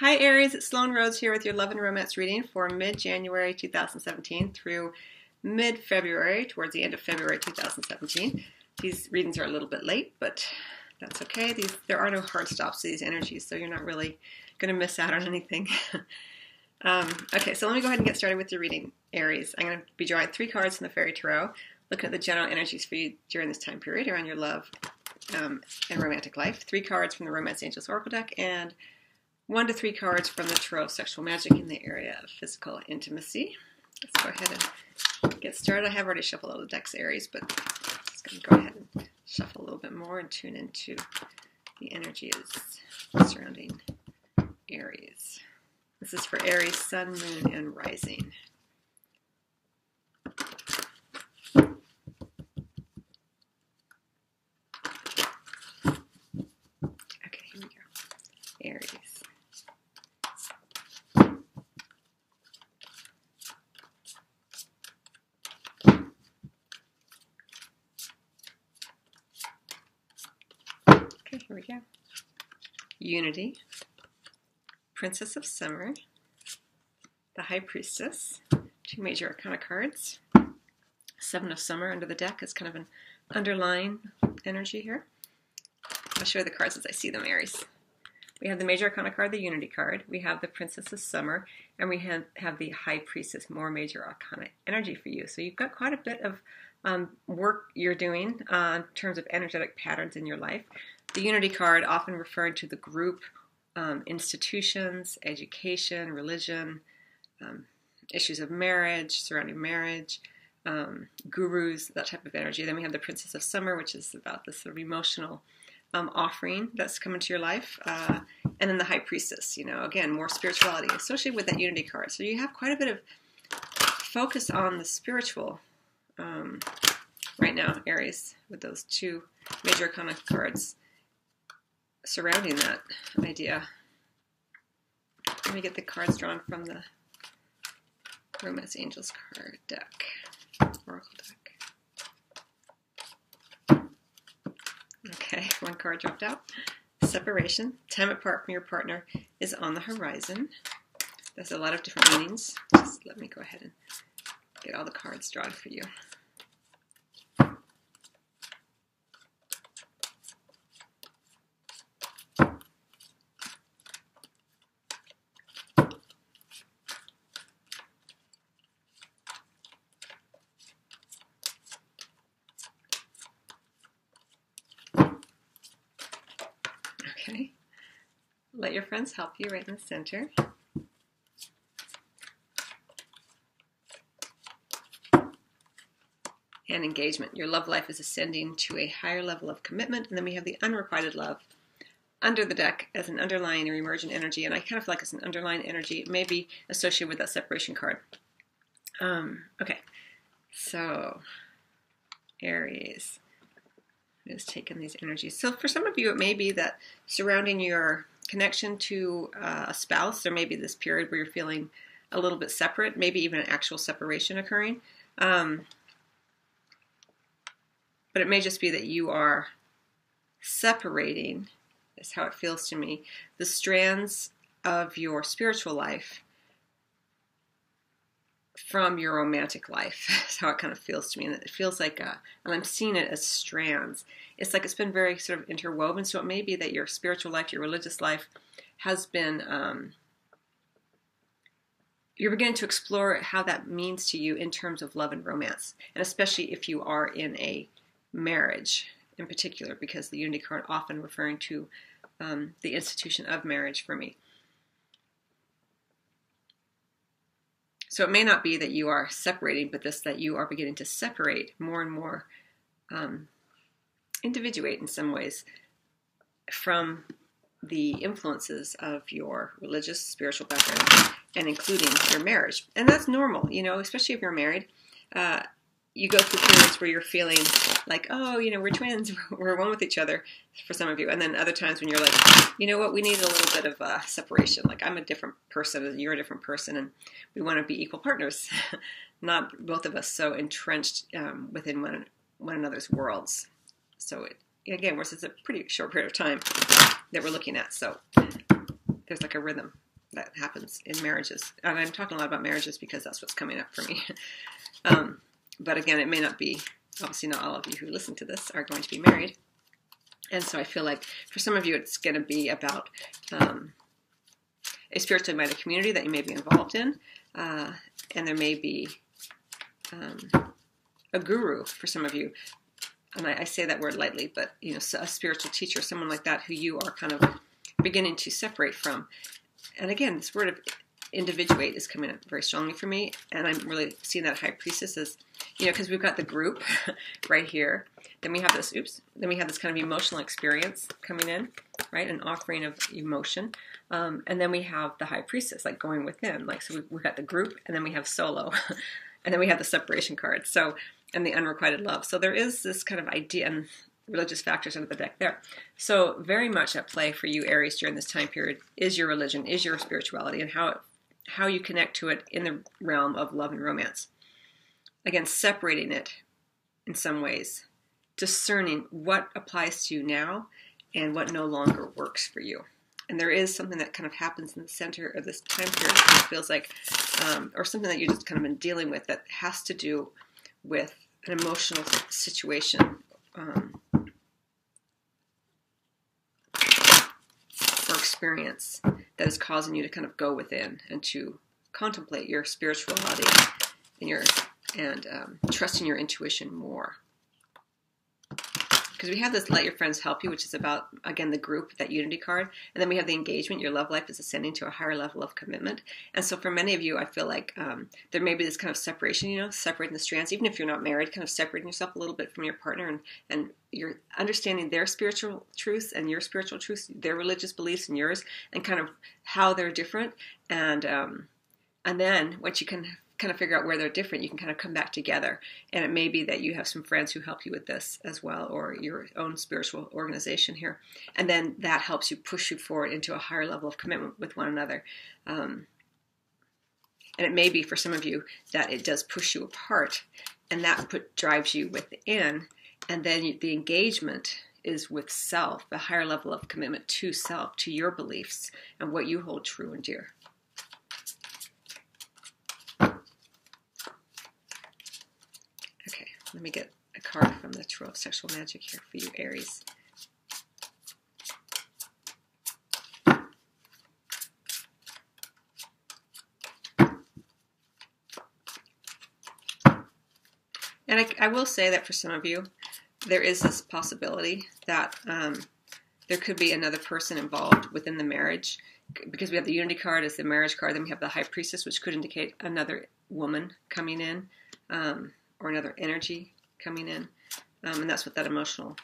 Hi Aries, it's Sloan Rhodes here with your Love and Romance reading for mid-January 2017 through mid-February, towards the end of February 2017. These readings are a little bit late, but that's okay. These There are no hard stops to these energies, so you're not really going to miss out on anything. um, okay, so let me go ahead and get started with your reading, Aries. I'm going to be drawing three cards from the Fairy Tarot, looking at the general energies for you during this time period around your love um, and romantic life. Three cards from the Romance Angels Oracle deck, and one to three cards from the Tarot of Sexual Magic in the area of physical intimacy. Let's go ahead and get started. I have already shuffled all the decks, Aries, but I'm just going to go ahead and shuffle a little bit more and tune into the energies surrounding Aries. This is for Aries, Sun, Moon, and Rising. Okay, here we go. Aries. Okay, here we go. Unity, Princess of Summer, the High Priestess, two major arcana cards. Seven of Summer under the deck is kind of an underlying energy here. I'll show you the cards as I see them, Aries. We have the Major Arcana card, the Unity card. We have the Princess of Summer, and we have, have the High Priestess, more Major Arcana energy for you. So you've got quite a bit of um, work you're doing uh, in terms of energetic patterns in your life. The Unity card, often referred to the group, um, institutions, education, religion, um, issues of marriage, surrounding marriage, um, gurus, that type of energy. Then we have the Princess of Summer, which is about this sort of emotional um, offering that's come into your life. Uh, and then the High Priestess, you know, again, more spirituality associated with that Unity card. So you have quite a bit of focus on the spiritual um, right now, Aries, with those two major arcana cards surrounding that idea. Let me get the cards drawn from the Romance Angels card deck, Oracle deck. Okay, one card dropped out. Separation, time apart from your partner is on the horizon. There's a lot of different meanings. Just let me go ahead and get all the cards drawn for you. Okay. Let your friends help you right in the center. And engagement. Your love life is ascending to a higher level of commitment. And then we have the unrequited love under the deck as an underlying or emergent energy. And I kind of feel like it's an underlying energy. It may be associated with that separation card. Um, okay. So, Aries is taking these energies. So for some of you, it may be that surrounding your connection to uh, a spouse, there may be this period where you're feeling a little bit separate, maybe even an actual separation occurring. Um, but it may just be that you are separating, is how it feels to me, the strands of your spiritual life from your romantic life. That's how it kind of feels to me. And it feels like, a, and I'm seeing it as strands. It's like it's been very sort of interwoven. So it may be that your spiritual life, your religious life, has been, um, you're beginning to explore how that means to you in terms of love and romance. And especially if you are in a marriage in particular, because the Unity card often referring to um, the institution of marriage for me. So it may not be that you are separating, but this that you are beginning to separate more and more, um, individuate in some ways from the influences of your religious, spiritual background, and including your marriage. And that's normal, you know, especially if you're married. Uh, you go through periods where you're feeling like, oh, you know, we're twins, we're one with each other for some of you. And then other times when you're like, you know what, we need a little bit of uh, separation. Like, I'm a different person and you're a different person, and we want to be equal partners, not both of us so entrenched um, within one, one another's worlds. So, it, again, it's a pretty short period of time that we're looking at. So, there's like a rhythm that happens in marriages. And I'm talking a lot about marriages because that's what's coming up for me. um, but again, it may not be, obviously, not all of you who listen to this are going to be married. And so I feel like for some of you, it's going to be about um, a spiritually minded community that you may be involved in. Uh, and there may be um, a guru for some of you. And I, I, say that word lightly, but you know, a spiritual teacher, someone like that who you are kind of beginning to separate from. And again, this word of individuate is coming up very strongly for me, and I'm really seeing that high priestess as, you know, because we've got the group right here. Then we have this, oops, then we have this kind of emotional experience coming in, right? An offering of emotion. Um, and then we have the high priestess, like going within. Like, so we, we've got the group, and then we have solo, and then we have the separation card. So, and the unrequited love. So there is this kind of idea, and religious factors under the deck there. So, very much at play for you, Aries, during this time period is your religion, is your spirituality, and how it how you connect to it in the realm of love and romance. Again, separating it in some ways, discerning what applies to you now and what no longer works for you. And there is something that kind of happens in the center of this time period that feels like, um, or something that you just kind of been dealing with that has to do with an emotional situation um, or experience that is causing you to kind of go within and to contemplate your spirituality and your and um, trusting your intuition more because we have this let your friends help you which is about again the group that unity card and then we have the engagement your love life is ascending to a higher level of commitment. And so for many of you i feel like um, there may be this kind of separation you know separating the strands even if you're not married kind of separating yourself a little bit from your partner and and you're understanding their spiritual truths and your spiritual truths their religious beliefs and yours and kind of how they're different. And um, and then once you can kind of figure out where they're different, you can kind of come back together. And it may be that you have some friends who help you with this as well, or your own spiritual organization here. And then that helps you push you forward into a higher level of commitment with one another. Um, and it may be for some of you that it does push you apart, and that put, drives you within. And then the engagement is with self, the higher level of commitment to self, to your beliefs, and what you hold true and dear. Let me get a card from the Tarot of Sexual Magic here for you, Aries. And I, I, will say that for some of you, there is this possibility that um, there could be another person involved within the marriage because we have the Unity card as the marriage card, then we have the High Priestess, which could indicate another woman coming in. Um, or another energy coming in. Um, and that's what that emotional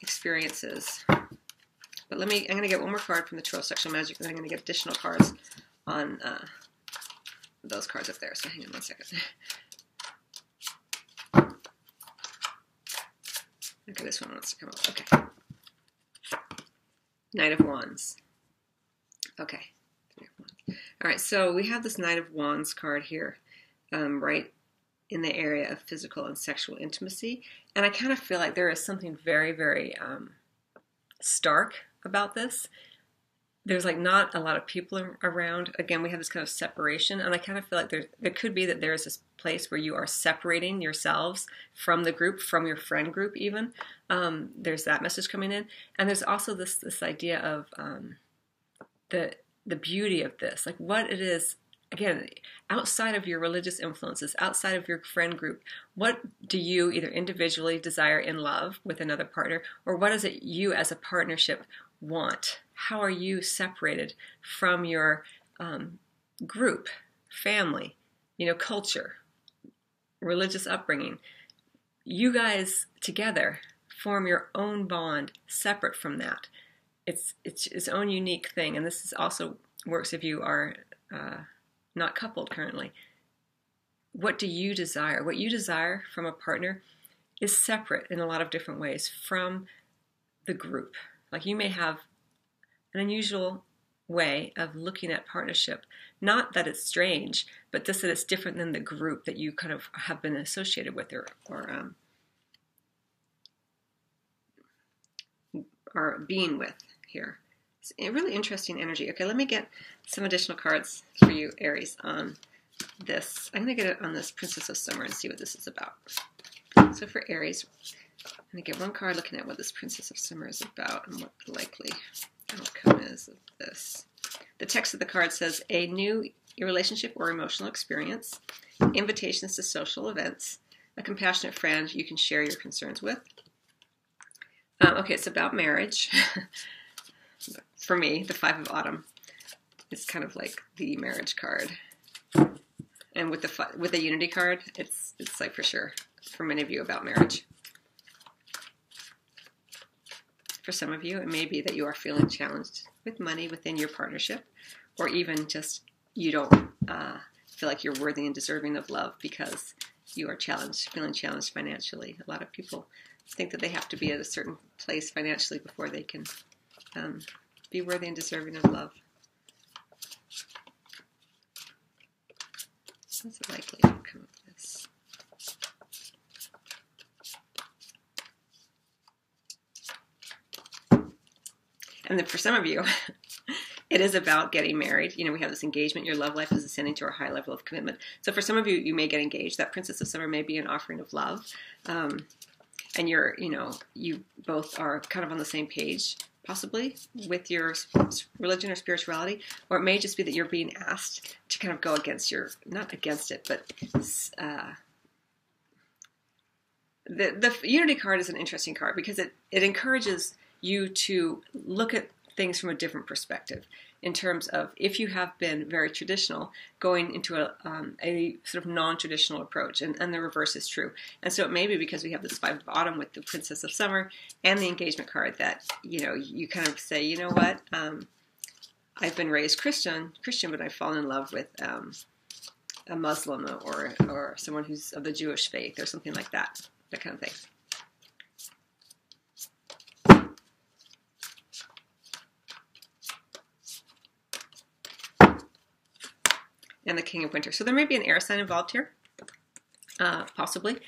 experience is. But let me, I'm going to get one more card from the Tarot Sexual Magic, and then I'm going to get additional cards on uh, those cards up there. So hang on one second. Okay, this one wants to come up. Okay. Knight of Wands. Okay. All right, so we have this Knight of Wands card here, um, right in the area of physical and sexual intimacy. And I kind of feel like there is something very, very um, stark about this. There's like not a lot of people around. Again, we have this kind of separation, and I kind of feel like there there could be that there is this place where you are separating yourselves from the group, from your friend group, even. Um, there's that message coming in, and there's also this this idea of um, the the beauty of this, like what it is again, outside of your religious influences, outside of your friend group, what do you either individually desire in love with another partner, or what is it you as a partnership want? How are you separated from your um, group, family, you know, culture, religious upbringing? You guys together form your own bond separate from that. It's it's its own unique thing, and this is also works if you are uh, not coupled currently. What do you desire? What you desire from a partner is separate in a lot of different ways from the group. Like you may have an unusual way of looking at partnership. Not that it's strange, but just that it's different than the group that you kind of have been associated with or, or um, are being with here. It's a really interesting energy. Okay, let me get some additional cards for you, Aries, on this. I'm going to get it on this Princess of Summer and see what this is about. So for Aries, I'm going to get one card looking at what this Princess of Summer is about and what the likely outcome is of this. The text of the card says, a new relationship or emotional experience, invitations to social events, a compassionate friend you can share your concerns with. Um, okay, it's about marriage. For me, the Five of Autumn is kind of like the marriage card, and with the with the Unity card, it's it's like for sure for many of you about marriage. For some of you, it may be that you are feeling challenged with money within your partnership, or even just you don't uh, feel like you're worthy and deserving of love because you are challenged, feeling challenged financially. A lot of people think that they have to be at a certain place financially before they can um, be worthy and deserving of love. What's the likely outcome of this? And then for some of you, it is about getting married. You know, we have this engagement. Your love life is ascending to a high level of commitment. So for some of you, you may get engaged. That Princess of Summer may be an offering of love. Um, and you're, you know, you both are kind of on the same page, possibly with your religion or spirituality, or it may just be that you're being asked to kind of go against your, not against it, but uh, the the Unity card is an interesting card because it it encourages you to look at things from a different perspective in terms of if you have been very traditional, going into a, um, a sort of non traditional approach, and, and, the reverse is true. And so it may be because we have this Five of Autumn with the Princess of Summer and the engagement card that you know you kind of say, you know what, um, I've been raised Christian, Christian, but I've fallen in love with um, a Muslim or or someone who's of the Jewish faith or something like that, that kind of thing. And the King of Winter. So there may be an air sign involved here, uh, possibly,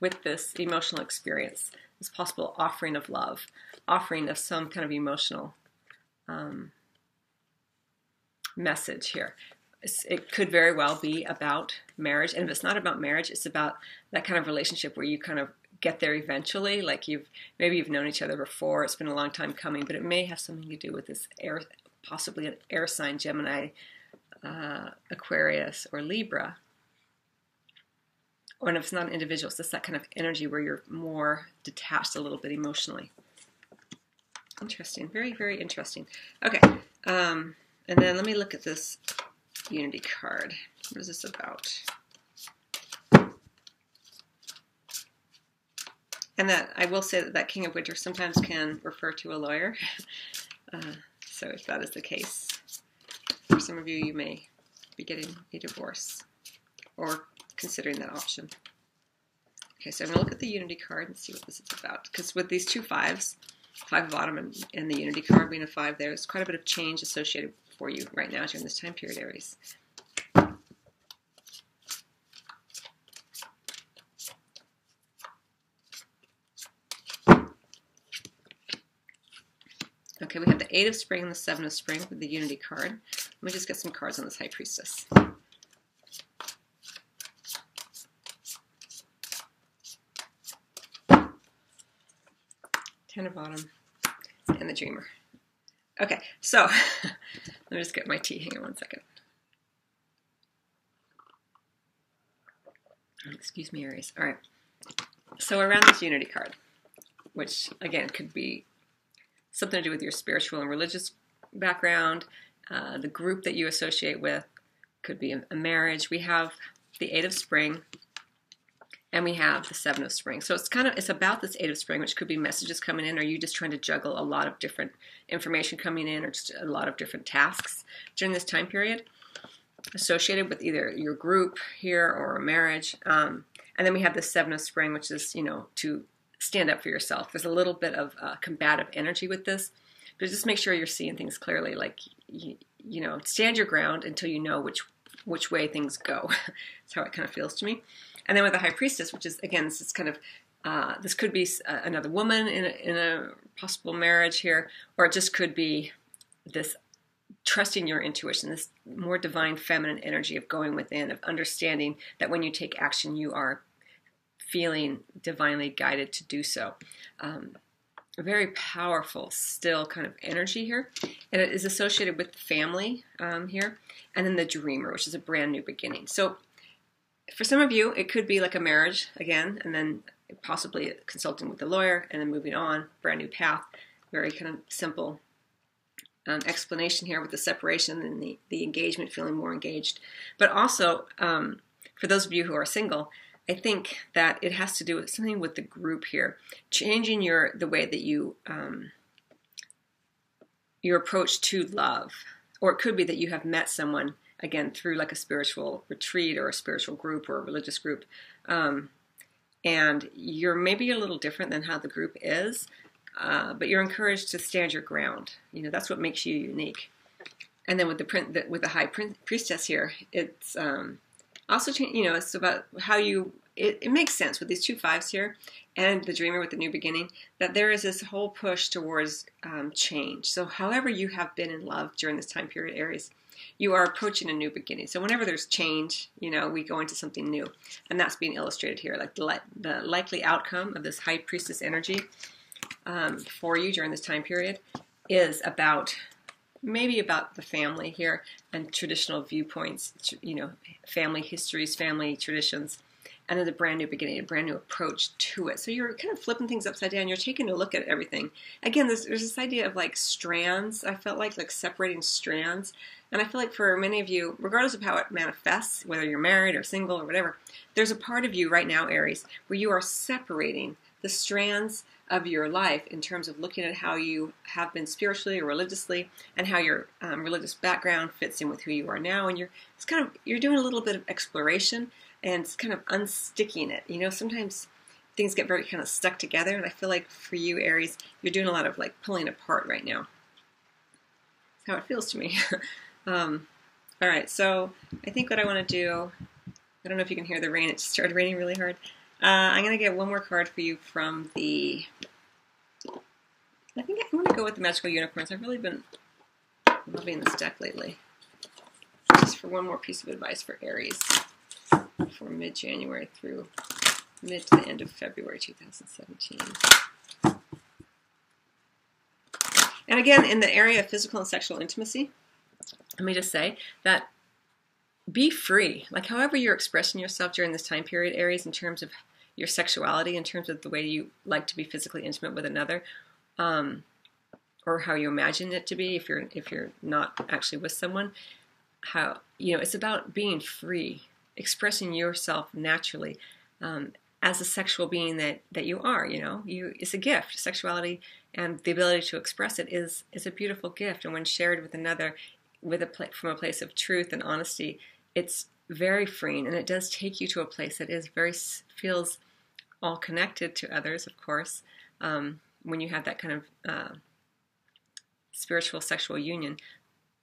with this emotional experience, this possible offering of love, offering of some kind of emotional um, message here. It could very well be about marriage, and if it's not about marriage, it's about that kind of relationship where you kind of get there eventually. Like you've maybe you've known each other before; it's been a long time coming, but it may have something to do with this air, possibly an air sign, Gemini, uh, Aquarius or Libra. Or if it's not an individual, it's just that kind of energy where you're more detached a little bit emotionally. Interesting. Very, very interesting. Okay. Um, and then let me look at this Unity card. What is this about? And that I will say that that King of Winter sometimes can refer to a lawyer. Uh, so if that is the case, for some of you, you may be getting a divorce or considering that option. Okay, so I'm going to look at the Unity card and see what this is about. Because with these two fives, five of autumn and, and the Unity card being a five, there's quite a bit of change associated for you right now during this time period, Aries. Okay, we have the Eight of Spring and the Seven of Spring with the Unity card. Me just get some cards on this High Priestess. Ten of Autumn and the Dreamer. Okay, so let me just get my tea. Hang on one second. Excuse me, Aries. All right. So around this Unity card, which again could be something to do with your spiritual and religious background, uh, the group that you associate with, could be a marriage. We have the Eight of Spring, and we have the Seven of Spring. So it's kind of it's about this Eight of Spring, which could be messages coming in, or you just trying to juggle a lot of different information coming in, or just a lot of different tasks during this time period associated with either your group here or a marriage. Um, and then we have the Seven of Spring, which is you know to stand up for yourself. There's a little bit of uh, combative energy with this, but just make sure you're seeing things clearly. Like you, you know, stand your ground until you know which which way things go. That's how it kind of feels to me. And then with the High Priestess, which is again, this is kind of uh, this could be another woman in a, in a possible marriage here, or it just could be this trusting your intuition, this more divine feminine energy of going within, of understanding that when you take action, you are feeling divinely guided to do so. Um, a very powerful, still kind of energy here, and it is associated with family um, here, and then the dreamer, which is a brand new beginning. So, for some of you, it could be like a marriage again, and then possibly consulting with a lawyer, and then moving on, brand new path. Very kind of simple um, explanation here with the separation and the, the engagement, feeling more engaged. But also, um, for those of you who are single, I think that it has to do with something with the group here, changing your the way that you um, your approach to love, or it could be that you have met someone again through like a spiritual retreat or a spiritual group or a religious group, um, and you're maybe a little different than how the group is, uh, but you're encouraged to stand your ground. You know that's what makes you unique. And then with the print with the high priestess here, it's um, also change, you know it's about how you it, it, makes sense with these two fives here and the dreamer with the new beginning that there is this whole push towards um, change. So however you have been in love during this time period aries you are approaching a new beginning. So whenever there's change you know we go into something new. And that's being illustrated here like the, the likely outcome of this high priestess energy um, for you during this time period is about maybe about the family here and traditional viewpoints, you know, family histories, family traditions, and then the brand new beginning, a brand new approach to it. So you're kind of flipping things upside down. You're taking a look at everything. Again, there's, there's this idea of like strands. I felt like like separating strands, and I feel like for many of you, regardless of how it manifests, whether you're married or single or whatever, there's a part of you right now, Aries, where you are separating the strands of your life in terms of looking at how you have been spiritually or religiously and how your um, religious background fits in with who you are now. And you're it's kind of you're doing a little bit of exploration and it's kind of unsticking it. You know sometimes things get very kind of stuck together. And i feel like for you aries you're doing a lot of like pulling apart right now. That's how it feels to me. Um, all right. So i think what i want to do i don't know if you can hear the rain. It just started raining really hard uh, I'm going to get one more card for you from the... I think I'm going to go with the Magical Unicorns. I've really been loving this deck lately. Just for one more piece of advice for Aries for mid-January through mid to the end of February 2017. And again, in the area of physical and sexual intimacy, let me just say that be free. Like, however you're expressing yourself during this time period, Aries, in terms of your sexuality, in terms of the way you like to be physically intimate with another, um, or how you imagine it to be if you're if you're not actually with someone. How you know it's about being free, expressing yourself naturally um, as a sexual being that that you are. You know, you it's a gift. Sexuality and the ability to express it is is a beautiful gift, and when shared with another, with a from a place of truth and honesty it's very freeing and it does take you to a place that is very feels all connected to others of course um, when you have that kind of uh, spiritual sexual union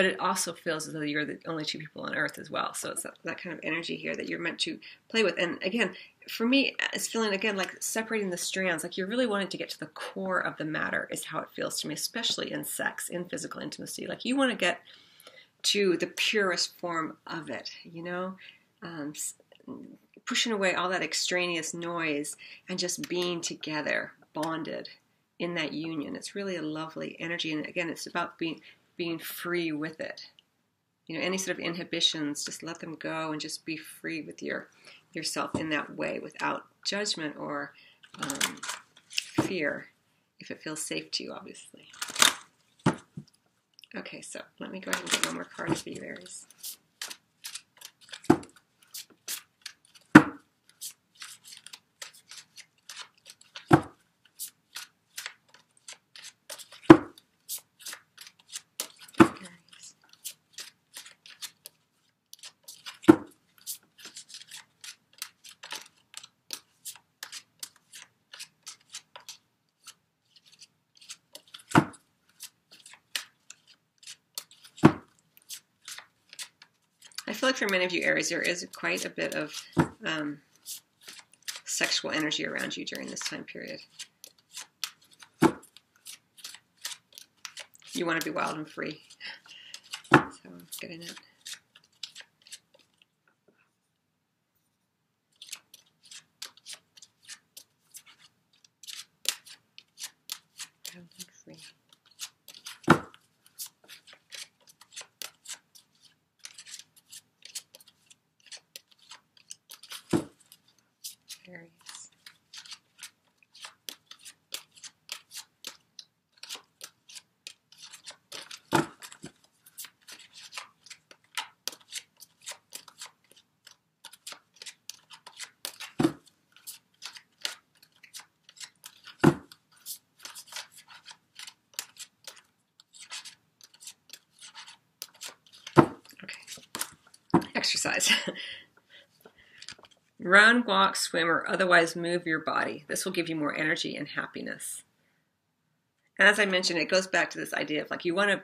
but it also feels as though you're the only two people on earth as well. So it's that, that kind of energy here that you're meant to play with. And again for me it's feeling again like separating the strands like you're really wanting to get to the core of the matter is how it feels to me especially in sex in physical intimacy. Like you want to get to the purest form of it, you know, um, pushing away all that extraneous noise and just being together, bonded in that union. It's really a lovely energy, and again, it's about being being free with it. You know, any sort of inhibitions, just let them go and just be free with your yourself in that way, without judgment or um, fear, if it feels safe to you, obviously. Okay, so let me go ahead and get one more card for you, Aries. feel like for many of you Aries, there is quite a bit of um, sexual energy around you during this time period. You want to be wild and free. So, getting it. Wild and free. Aries. Okay. Exercise. Run, walk, swim, or otherwise move your body. This will give you more energy and happiness. And as I mentioned, it goes back to this idea of like you want to,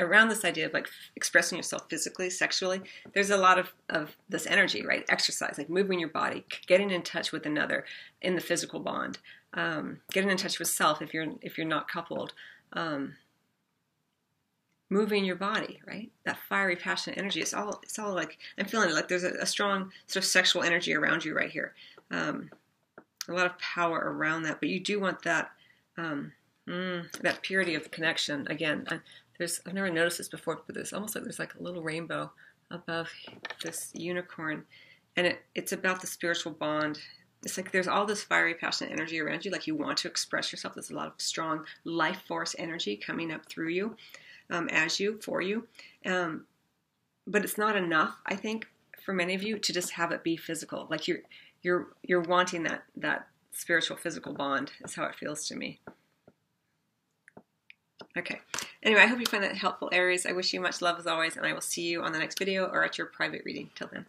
around this idea of like expressing yourself physically, sexually, there's a lot of, of this energy, right? Exercise, like moving your body, getting in touch with another in the physical bond, um, getting in touch with self if you're if you're not coupled. Um, moving your body, right? That fiery, passionate energy. It's all, it's all like I'm feeling it. like there's a, a strong sort of sexual energy around you right here. Um, a lot of power around that, but you do want that, um, mm, that purity of connection. Again, I, there's I've never noticed this before, but there's almost like there's like a little rainbow above this unicorn, and it, it's about the spiritual bond. It's like there's all this fiery, passionate energy around you, like you want to express yourself. There's a lot of strong life force energy coming up through you um, as you, for you. Um, but it's not enough, I think, for many of you to just have it be physical. Like you're you're you're wanting that that spiritual physical bond is how it feels to me. Okay. Anyway, I hope you find that helpful, Aries. I wish you much love as always, and I will see you on the next video or at your private reading. Till then.